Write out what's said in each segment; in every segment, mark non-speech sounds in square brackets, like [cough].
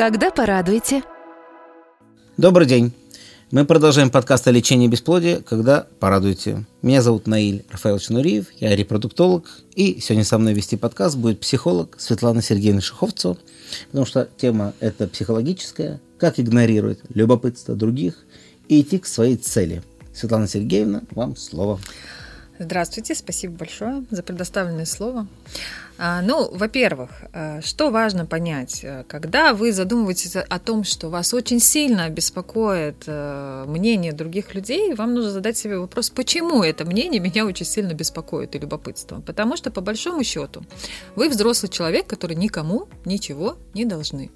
Когда порадуете? Добрый день. Мы продолжаем подкаст о лечении бесплодия, когда порадуете. Меня зовут Наиль Рафаэлович Нуриев, я репродуктолог, и сегодня со мной вести подкаст будет психолог Светлана Сергеевна Шиховцева, потому что тема это психологическая, как игнорировать любопытство других и идти к своей цели. Светлана Сергеевна, вам слово. Здравствуйте, спасибо большое за предоставленное слово. А, ну, во-первых, а, что важно понять, э, когда вы задумываетесь о том, что вас очень сильно беспокоит э, мнение других людей, вам нужно задать себе вопрос, почему это мнение меня очень сильно беспокоит и любопытство. Потому что, по большому счету, вы взрослый человек, который никому ничего не должны.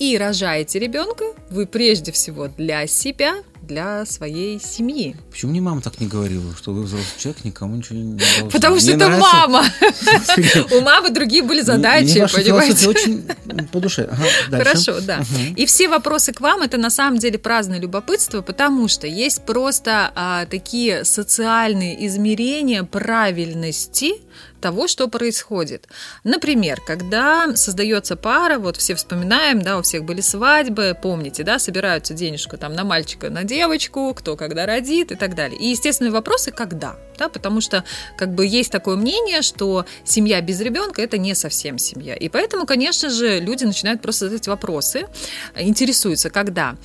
И рожаете ребенка вы прежде всего для себя, для своей семьи. Почему мне мама так не говорила, что вы взрослый человек, никому ничего не должен? [laughs] Потому что это мама. [laughs] У мамы другие были задачи, понимаете? очень по душе. Хорошо, да. И все вопросы к вам это на самом деле праздное любопытство, потому что есть просто а, такие социальные измерения правильности того, что происходит. Например, когда создается пара, вот все вспоминаем, да, у всех были свадьбы, помните, да, собираются денежку там на мальчика, на девочку, кто когда родит и так далее. И естественные вопросы, когда, да, потому что как бы есть такое мнение, что семья без ребенка это не совсем семья. И поэтому, конечно же, люди начинают просто задать вопросы, интересуются, когда.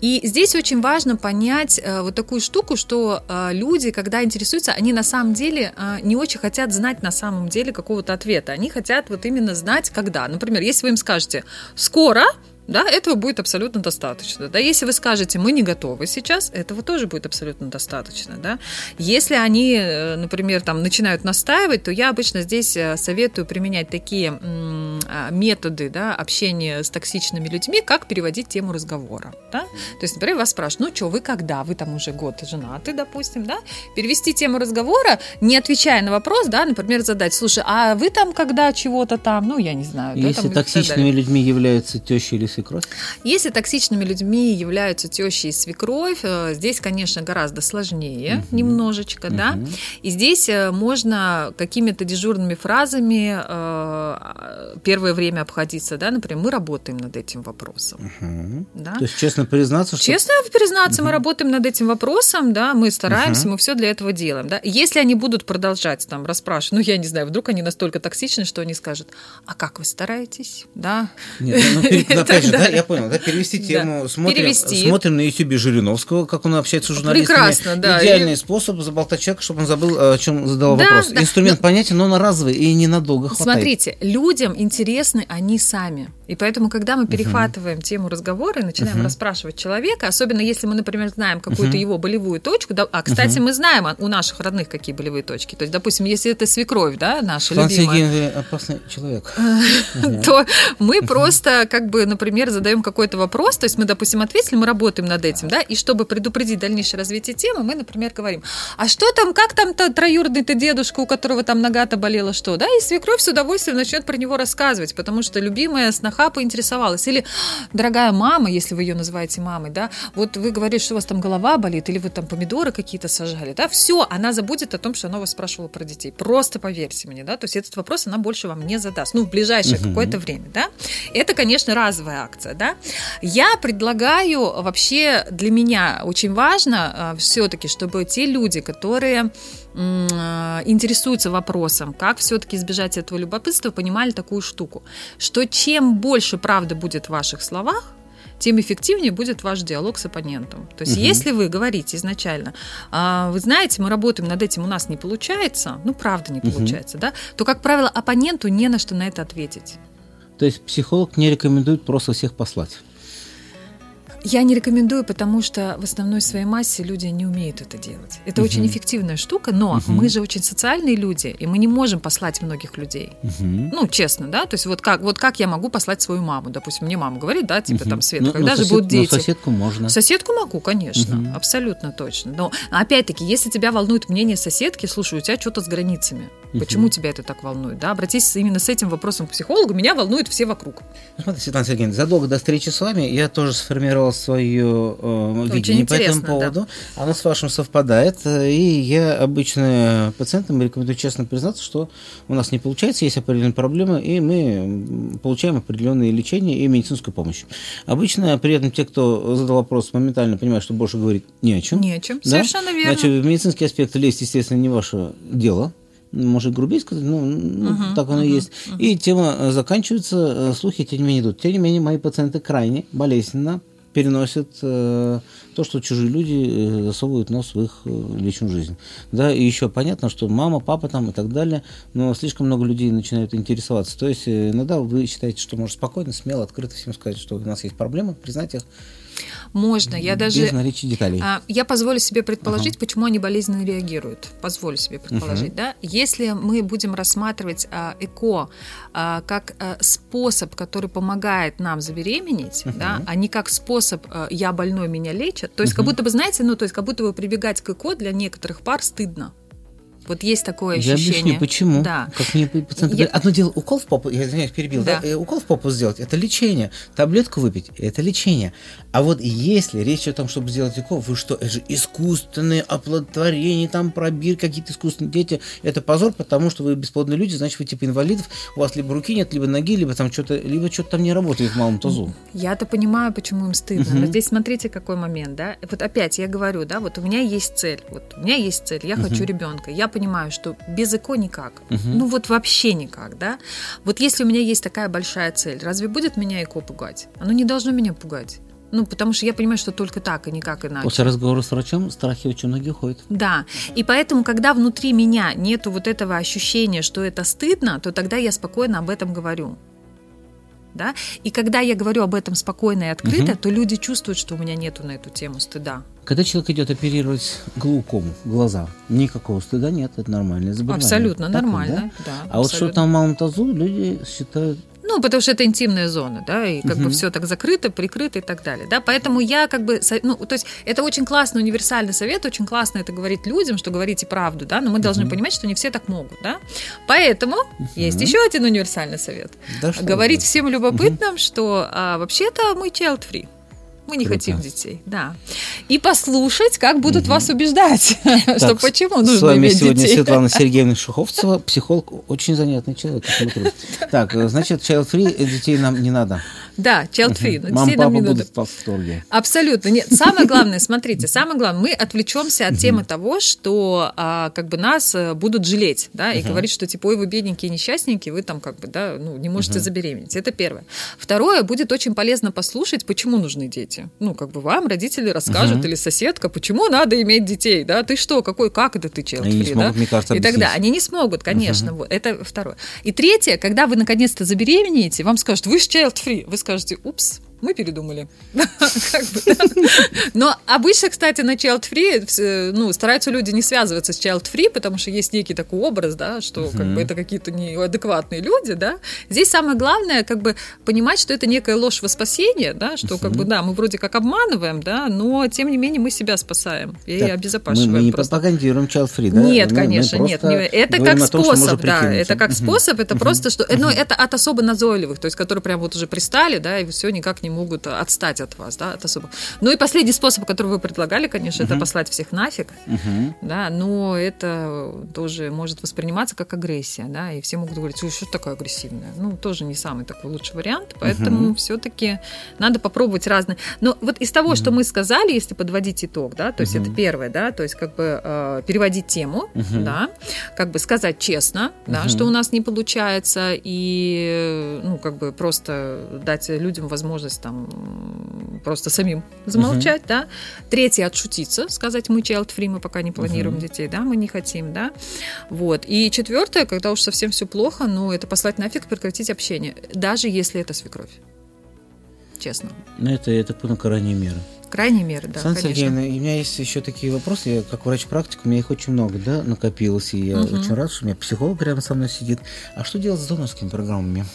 И здесь очень важно понять э, вот такую штуку, что э, люди, когда интересуются, они на самом деле э, не очень хотят знать на самом деле какого-то ответа. Они хотят вот именно знать, когда. Например, если вы им скажете «скоро», да, этого будет абсолютно достаточно. Да, если вы скажете, мы не готовы сейчас, этого тоже будет абсолютно достаточно. Да. Если они, э, например, там, начинают настаивать, то я обычно здесь э, советую применять такие а, методы да, общения с токсичными людьми, как переводить тему разговора. Да. То есть, например, вас спрашивают, ну что, вы когда? Вы там уже год женаты, допустим, да? Перевести тему разговора, не отвечая на вопрос, да, например, задать, слушай, а вы там когда чего-то там, ну, я не знаю. Если да, там, токсичными людьми являются теща или свекровь? Если токсичными людьми являются теща и свекровь, э, здесь, конечно, гораздо сложнее угу. немножечко, угу. да. И здесь э, можно какими-то дежурными фразами э, первое время обходиться, да, например, мы работаем над этим вопросом. Угу. Да? То есть честно признаться, что... Честно признаться, угу. мы работаем над этим вопросом, да, мы стараемся, угу. мы все для этого делаем, да. Если они будут продолжать там расспрашивать, ну, я не знаю, вдруг они настолько токсичны, что они скажут, а как вы стараетесь, да? Нет, ну, [laughs] опять же, да, я понял, да, перевести тему. Смотрим, перевести. смотрим на ютубе Жириновского, как он общается с журналистами. Прекрасно, да. Идеальный и... способ заболтать человека, чтобы он забыл, о чем задал да, вопрос. Да. Инструмент да. понятен, но он разовый и ненадолго хватает. Смотрите, людям интересны они сами. И поэтому, когда мы перехватываем uh-huh. тему разговора и начинаем uh-huh. расспрашивать человека, особенно если мы, например, знаем какую-то uh-huh. его болевую точку, да, а, кстати, uh-huh. мы знаем у наших родных какие болевые точки. То есть, допустим, если это свекровь, да, наша Флан любимая. опасный человек. [laughs] То мы просто, как бы, например, задаем какой-то вопрос, то есть мы, допустим, ответили, мы работаем над этим, да, и чтобы предупредить дальнейшее развитие темы, мы, например, говорим, а что там, как там-то троюродный-то дедушка, у которого там нога-то болела, что, да, и свекровь с удовольствием начнет про него рассказывать, потому что любимая сноха жениха поинтересовалась. Или, дорогая мама, если вы ее называете мамой, да, вот вы говорите, что у вас там голова болит, или вы там помидоры какие-то сажали, да, все, она забудет о том, что она вас спрашивала про детей. Просто поверьте мне, да, то есть этот вопрос она больше вам не задаст, ну, в ближайшее угу. какое-то время, да. Это, конечно, разовая акция, да. Я предлагаю вообще для меня очень важно а, все-таки, чтобы те люди, которые Э, интересуются вопросом, как все-таки избежать этого любопытства, понимали такую штуку, что чем больше правды будет в ваших словах, тем эффективнее будет ваш диалог с оппонентом. То есть, угу. если вы говорите изначально, а, вы знаете, мы работаем над этим, у нас не получается, ну, правда не получается, угу. да, то, как правило, оппоненту не на что на это ответить. То есть, психолог не рекомендует просто всех послать? Я не рекомендую, потому что в основной своей массе люди не умеют это делать. Это угу. очень эффективная штука, но угу. мы же очень социальные люди, и мы не можем послать многих людей. Угу. Ну, честно, да? То есть вот как, вот как я могу послать свою маму? Допустим, мне мама говорит, да, типа угу. там, Света, ну, когда ну, же сосед, будут дети? Ну, соседку можно. Соседку могу, конечно, угу. абсолютно точно. Но опять-таки, если тебя волнует мнение соседки, слушай, у тебя что-то с границами. Почему угу. тебя это так волнует? Да? Обратись именно с этим вопросом к психологу. Меня волнует все вокруг. Ну, смотрите, Светлана Сергеевна, задолго до встречи с вами я тоже сформировал свое э, видение по этому поводу. Да. Оно с вашим совпадает. И я обычно пациентам рекомендую честно признаться, что у нас не получается, есть определенные проблемы, и мы получаем определенные лечения и медицинскую помощь. Обычно при этом те, кто задал вопрос, моментально понимают, что больше говорить не о чем. Не о чем, да? совершенно верно. Значит, медицинский аспект лезть, естественно, не ваше дело может грубее сказать, ну, ну uh-huh, так оно uh-huh, и есть. Uh-huh. И тема э, заканчивается, э, слухи тем не менее идут. Тем не менее, мои пациенты крайне болезненно переносят э, то, что чужие люди э, засовывают нос в их э, личную жизнь. Да, и еще понятно, что мама, папа там и так далее, но слишком много людей начинают интересоваться. То есть иногда вы считаете, что можно спокойно, смело, открыто всем сказать, что у нас есть проблемы, признать их, можно. Я даже... Без наличия деталей. А, я позволю себе предположить, ага. почему они болезненно реагируют. Позволю себе предположить, uh да. Если мы будем рассматривать а, ЭКО а, как а, способ, который помогает нам забеременеть, uh да, а не как способ а, «я больной, меня лечат», то есть uh как будто бы, знаете, ну, то есть как будто бы прибегать к ЭКО для некоторых пар стыдно. Вот есть такое ощущение. Я объясню, почему. Да. Как мне пациенты я... говорят, одно дело укол в попу, я извиняюсь, перебил, да. да? Э, укол в попу сделать, это лечение. Таблетку выпить, это лечение. А вот если речь о том, чтобы сделать укол, вы что, это же искусственные оплодотворения, там пробир, какие-то искусственные дети. Это позор, потому что вы бесплодные люди, значит, вы типа инвалидов, у вас либо руки нет, либо ноги, либо там что-то, либо что-то там не работает в малом тазу. Я-то понимаю, почему им стыдно. Угу. Но здесь смотрите, какой момент, да. Вот опять я говорю, да, вот у меня есть цель, вот у меня есть цель, я угу. хочу ребенка, я понимаю, что без ЭКО никак. Угу. Ну вот вообще никак, да. Вот если у меня есть такая большая цель, разве будет меня ЭКО пугать? Оно не должно меня пугать. Ну, потому что я понимаю, что только так и никак иначе. После разговора с врачом страхи очень многие уходят. Да. И поэтому, когда внутри меня нету вот этого ощущения, что это стыдно, то тогда я спокойно об этом говорю да, и когда я говорю об этом спокойно и открыто, угу. то люди чувствуют, что у меня нету на эту тему стыда. Когда человек идет оперировать глаукому, глаза, никакого стыда нет, это нормальное заболевание. Абсолютно так нормально, да? да. А абсолютно. вот что там в малом тазу, люди считают ну, потому что это интимная зона, да, и как угу. бы все так закрыто, прикрыто и так далее, да, поэтому я как бы, ну, то есть это очень классный универсальный совет, очень классно это говорить людям, что говорите правду, да, но мы должны угу. понимать, что не все так могут, да, поэтому угу. есть еще один универсальный совет. Да, говорить всем любопытным, угу. что а, вообще-то мы child free. Мы не Круто. хотим детей, да. И послушать, как будут угу. вас убеждать, [laughs] так, что почему нужно С вами сегодня детей. Светлана [laughs] Сергеевна Шуховцева, психолог, очень занятный человек. Так, значит, child free детей нам не надо. Да, child free. Угу. Мама, папа будут в восторге. Абсолютно. Нет, самое [laughs] главное, смотрите, самое главное, мы отвлечемся от темы того, что а, как бы нас э, будут жалеть, да, и говорить, что типа, ой, вы бедненькие, несчастненькие, вы там как бы, да, ну, не можете забеременеть. Это первое. Второе, будет очень полезно послушать, почему нужны дети. Ну, как бы вам родители расскажут или соседка, почему надо иметь детей, да, ты что, какой, как это ты free, да? Мне кажется, и тогда они не смогут, конечно, вот, это второе. И третье, когда вы наконец-то забеременеете, вам скажут, вы же child free, вы скажете, упс, мы передумали. [laughs] Но обычно, кстати, на child free ну, стараются люди не связываться с child free, потому что есть некий такой образ, да, что как бы это какие-то неадекватные люди, да. Здесь самое главное, как бы понимать, что это некая ложь во спасение, да, что как бы да, мы вроде как обманываем, да, но тем не менее мы себя спасаем и так, обезопашиваем. Мы, мы не пропагандируем child free, да? Нет, конечно, нет, это как способ, да, это как способ, это просто что, ну это от особо назойливых, то есть которые прям вот уже пристали, да, и все никак не могут отстать от вас, да, от особо. Ну и последний способ, который вы предлагали, конечно, uh-huh. это послать всех нафиг, uh-huh. да, но это тоже может восприниматься как агрессия, да, и все могут говорить, что такое агрессивное? Ну, тоже не самый такой лучший вариант, поэтому uh-huh. все-таки надо попробовать разные. Но вот из того, uh-huh. что мы сказали, если подводить итог, да, то есть uh-huh. это первое, да, то есть как бы э, переводить тему, uh-huh. да, как бы сказать честно, uh-huh. да, что у нас не получается, и, ну, как бы просто дать людям возможность там просто самим замолчать, угу. да. Третье отшутиться, сказать мы child free, мы пока не планируем угу. детей, да, мы не хотим, да. Вот. И четвертое, когда уж совсем все плохо, ну, это послать нафиг, прекратить общение, даже если это свекровь. Честно. Ну, это, это понял, крайние меры. Крайние меры, да, Сан Сергеевна, у меня есть еще такие вопросы, я как врач-практик, у меня их очень много, да, накопилось, и я угу. очень рад, что у меня психолог рядом со мной сидит. А что делать с донорскими программами?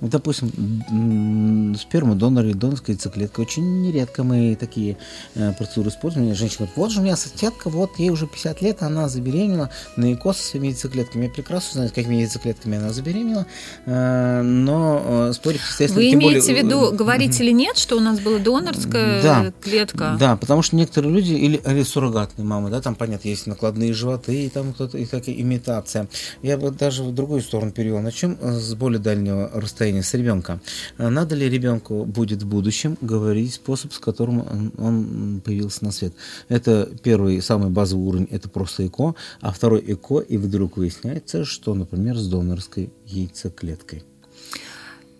Допустим, сперма донора и донорская яйцеклетка. Очень нередко мы такие э, процедуры используем. Женщина говорит, вот же у меня соседка, вот ей уже 50 лет, она забеременела на ЭКО со своими яйцеклетками. Я прекрасно знаю, какими яйцеклетками она забеременела, э, но э, спорить, естественно, Вы имеете более... в виду, говорить или нет, что у нас была донорская да, клетка? Да, потому что некоторые люди, или, или суррогатные мамы, да, там, понятно, есть накладные животы, и там кто-то, и такая имитация. Я бы даже в другую сторону перевел. Начнем с более дальнего расстояния состояние с ребенка. А надо ли ребенку будет в будущем говорить способ, с которым он появился на свет? Это первый, самый базовый уровень, это просто ЭКО, а второй ЭКО, и вдруг выясняется, что, например, с донорской яйцеклеткой.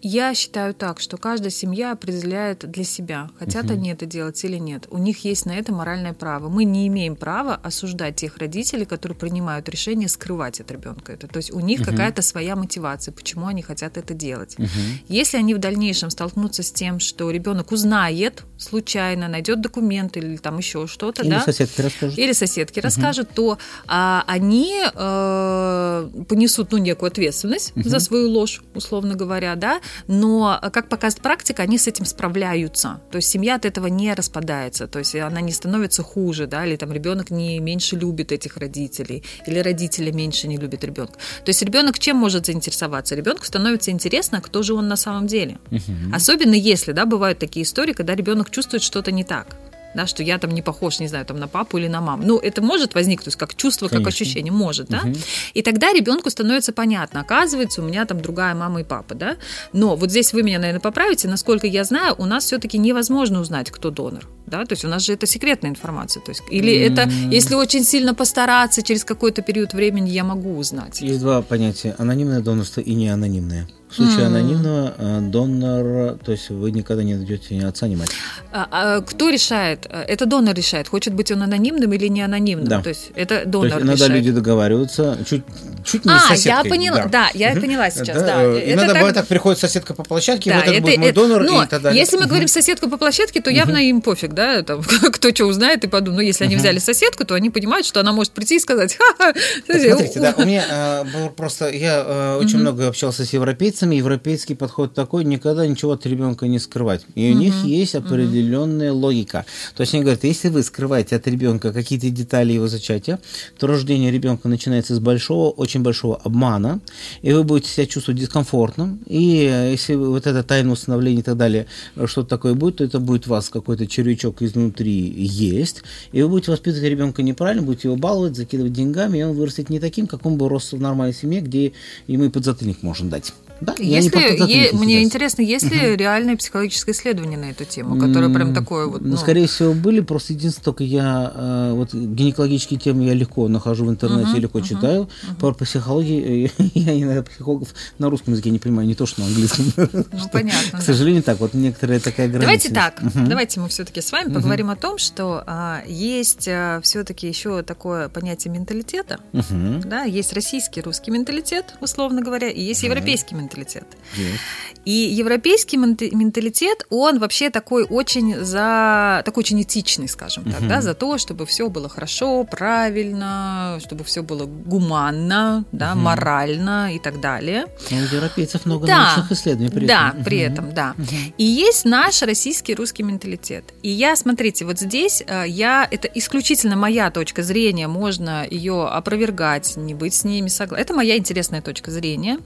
Я считаю так, что каждая семья определяет для себя, хотят угу. они это делать или нет. У них есть на это моральное право. Мы не имеем права осуждать тех родителей, которые принимают решение скрывать от ребенка это. То есть у них угу. какая-то своя мотивация, почему они хотят это делать. Угу. Если они в дальнейшем столкнутся с тем, что ребенок узнает случайно, найдет документы или там еще что-то, или да, соседки расскажут, или соседки угу. расскажут, то а, они э, понесут ну некую ответственность угу. за свою ложь, условно говоря, да но, э, как показывает практика, они с этим справляются. То есть семья от этого не распадается, то есть она не становится хуже, да, или там ребенок не меньше любит этих родителей, или родители меньше не любят ребенка. То есть ребенок чем может заинтересоваться? Ребенку становится интересно, кто же он на самом деле. Угу. Особенно если, да, бывают такие истории, когда ребенок чувствует что-то не так да, что я там не похож, не знаю, там на папу или на маму. Ну, это может возникнуть как чувство, Конечно. как ощущение, может, да. Угу. И тогда ребенку становится понятно, оказывается, у меня там другая мама и папа, да. Но вот здесь вы меня, наверное, поправите, насколько я знаю, у нас все-таки невозможно узнать, кто донор, да, то есть у нас же это секретная информация, то есть или это, если очень сильно постараться, через какой-то период времени я могу узнать. Есть два понятия: анонимное донорство и неанонимное. В случае анонимного э, донора, то есть вы никогда не найдете ни отца, ни мать. А, а кто решает? Это донор решает, хочет быть он анонимным или не анонимным. Да. То есть это донор то есть иногда решает. люди договариваются, чуть, чуть не а, соседкой. я поняла, да, да я поняла сейчас, да. да. Э, иногда так... бывает так, приходит соседка по площадке, да, вот это, это будет мой это, донор но и так далее. Если мы говорим соседку по площадке, то явно им пофиг, да, там, [laughs] кто что узнает и подумает. Но если они взяли соседку, то они понимают, что она может прийти и сказать, ха-ха. Смотрите, да, у меня э, просто, я очень много общался с европейцами, европейские подход такой, никогда ничего от ребенка не скрывать. И у них есть определенная логика. То есть они говорят, если вы скрываете от ребенка какие-то детали его зачатия, то рождение ребенка начинается с большого, очень большого обмана, и вы будете себя чувствовать дискомфортным. И э, если вот это тайное установление и так далее, что-то такое будет, то это будет у вас какой-то червячок изнутри есть, и вы будете воспитывать ребенка неправильно, будете его баловать, закидывать деньгами, и он вырастет не таким, как он бы рос в нормальной семье, где ему и подзатыльник можно дать. Да, если, е, мне интересно, есть ли угу. реальное психологическое исследование на эту тему, которое прям такое вот... Ну, ну скорее всего, были, просто единственное, только я э, вот гинекологические темы я легко нахожу в интернете, угу, легко угу, читаю. Угу. Про психологию [laughs] я иногда психологов на русском языке не понимаю, не то, что на английском. Ну, [laughs] понятно. К сожалению, так, вот некоторая такая граница. Давайте так, давайте мы все-таки с вами поговорим о том, что а, есть а, все-таки еще такое понятие менталитета, да, есть российский, русский менталитет, условно говоря, и есть европейский менталитет менталитет. Yes. И европейский менталитет, он вообще такой очень за такой очень этичный, скажем так, uh-huh. да, за то, чтобы все было хорошо, правильно, чтобы все было гуманно, да, uh-huh. морально и так далее. Но у европейцев много да, научных исследований при да, этом. при этом, да. Uh-huh. И есть наш российский русский менталитет. И я, смотрите, вот здесь э, я это исключительно моя точка зрения, можно ее опровергать, не быть с ними согласна. Это моя интересная точка зрения.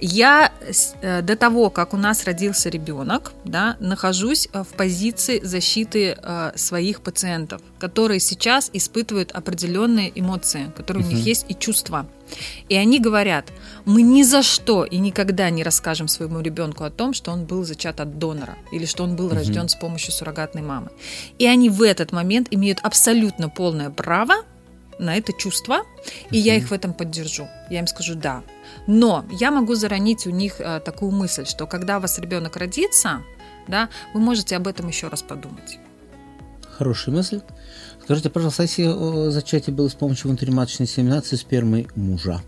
Я э, до того, как у нас родился ребенок, да, нахожусь э, в позиции защиты э, своих пациентов, которые сейчас испытывают определенные эмоции, которые uh-huh. у них есть и чувства. И они говорят, мы ни за что и никогда не расскажем своему ребенку о том, что он был зачат от донора или что он был uh-huh. рожден с помощью суррогатной мамы. И они в этот момент имеют абсолютно полное право на это чувство, и я их в этом поддержу. Я им скажу да. Но я могу заронить у них э, такую мысль, что когда у вас ребенок родится, да, вы можете об этом еще раз подумать. Хорошая мысль. Скажите, пожалуйста, если зачатие было с помощью внутриматочной инсеминации спермы мужа,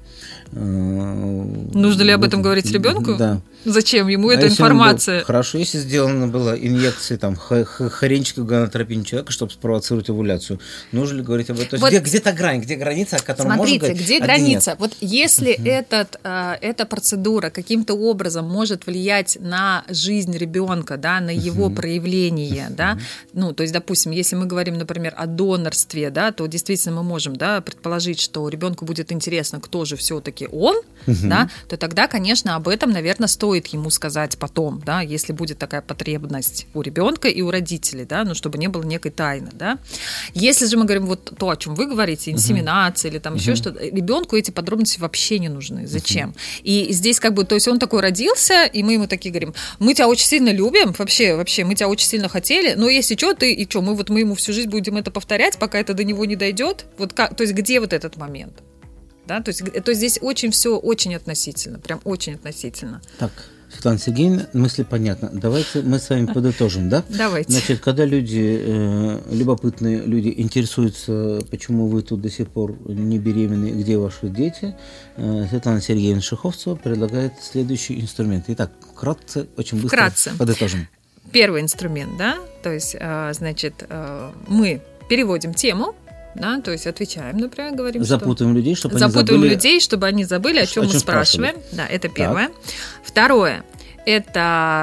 Нужно ли об этом говорить ребенку? Да. Зачем ему а эта информация? Был, хорошо, если сделана была инъекция там хоренчика гонотропин человека, чтобы спровоцировать овуляцию, нужно ли говорить об этом? Вот, где, где-то грань, где граница, о которой Смотрите, можно говорить, где а граница? Где вот если угу. этот, э, эта процедура каким-то образом может влиять на жизнь ребенка, да, на его угу. проявление, угу. да, ну, то есть, допустим, если мы говорим, например, о донорстве, да, то действительно мы можем, да, предположить, что ребенку будет интересно, кто же все-таки он, угу. да, то тогда, конечно, об этом, наверное, стоит ему сказать потом, да, если будет такая потребность у ребенка и у родителей, да, ну, чтобы не было некой тайны, да. Если же мы говорим вот то, о чем вы говорите, инсеминация угу. или там угу. еще что-то, ребенку эти подробности вообще не нужны. Зачем? Угу. И здесь как бы, то есть он такой родился, и мы ему такие говорим, мы тебя очень сильно любим, вообще, вообще, мы тебя очень сильно хотели, но если что, ты и что, мы вот мы ему всю жизнь будем это повторять, пока это до него не дойдет, вот как, то есть где вот этот момент? Да? То, есть, то есть здесь очень все очень относительно, прям очень относительно. Так, Светлана Сергеевна, мысли понятны. Давайте мы с вами подытожим, да? Давайте. Значит, когда люди, э, любопытные люди, интересуются, почему вы тут до сих пор не беременны, где ваши дети, э, Светлана Сергеевна Шиховцева предлагает следующий инструмент. Итак, вкратце, очень быстро вкратце. подытожим. Первый инструмент, да, то есть, э, значит, э, мы переводим тему, да, то есть отвечаем, например, говорим, запутываем что... людей, чтобы запутываем они забыли... людей, чтобы они забыли, о чем, о чем мы спрашиваем. Да, это первое. Так. Второе. Это,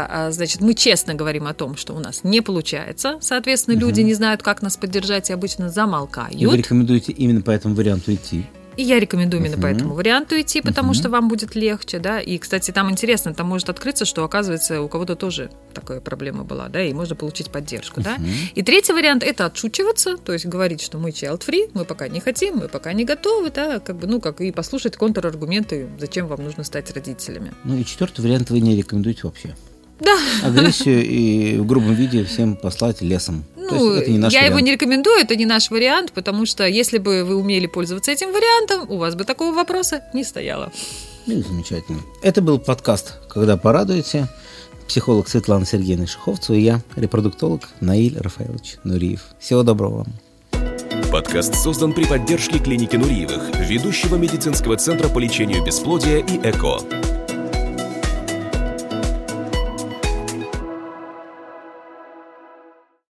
а, значит, мы честно говорим о том, что у нас не получается. Соответственно, угу. люди не знают, как нас поддержать и обычно замолкают. И вы рекомендуете именно по этому варианту идти? И я рекомендую именно uh-huh. по этому варианту идти, потому uh-huh. что вам будет легче, да. И, кстати, там интересно, там может открыться, что, оказывается, у кого-то тоже такая проблема была, да, и можно получить поддержку, uh-huh. да. И третий вариант – это отшучиваться, то есть говорить, что мы child-free, мы пока не хотим, мы пока не готовы, да, как бы, ну, как и послушать контраргументы, зачем вам нужно стать родителями. Ну и четвертый вариант вы не рекомендуете вообще. Да. Агрессию и в грубом виде всем послать лесом. Ну, это не наш я вариант. его не рекомендую, это не наш вариант, потому что если бы вы умели пользоваться этим вариантом, у вас бы такого вопроса не стояло. Ну, замечательно. Это был подкаст «Когда порадуете». Психолог Светлана Сергеевна Шиховцева и я, репродуктолог Наиль Рафаэлович Нуриев. Всего доброго вам. Подкаст создан при поддержке клиники Нуриевых, ведущего медицинского центра по лечению бесплодия и ЭКО.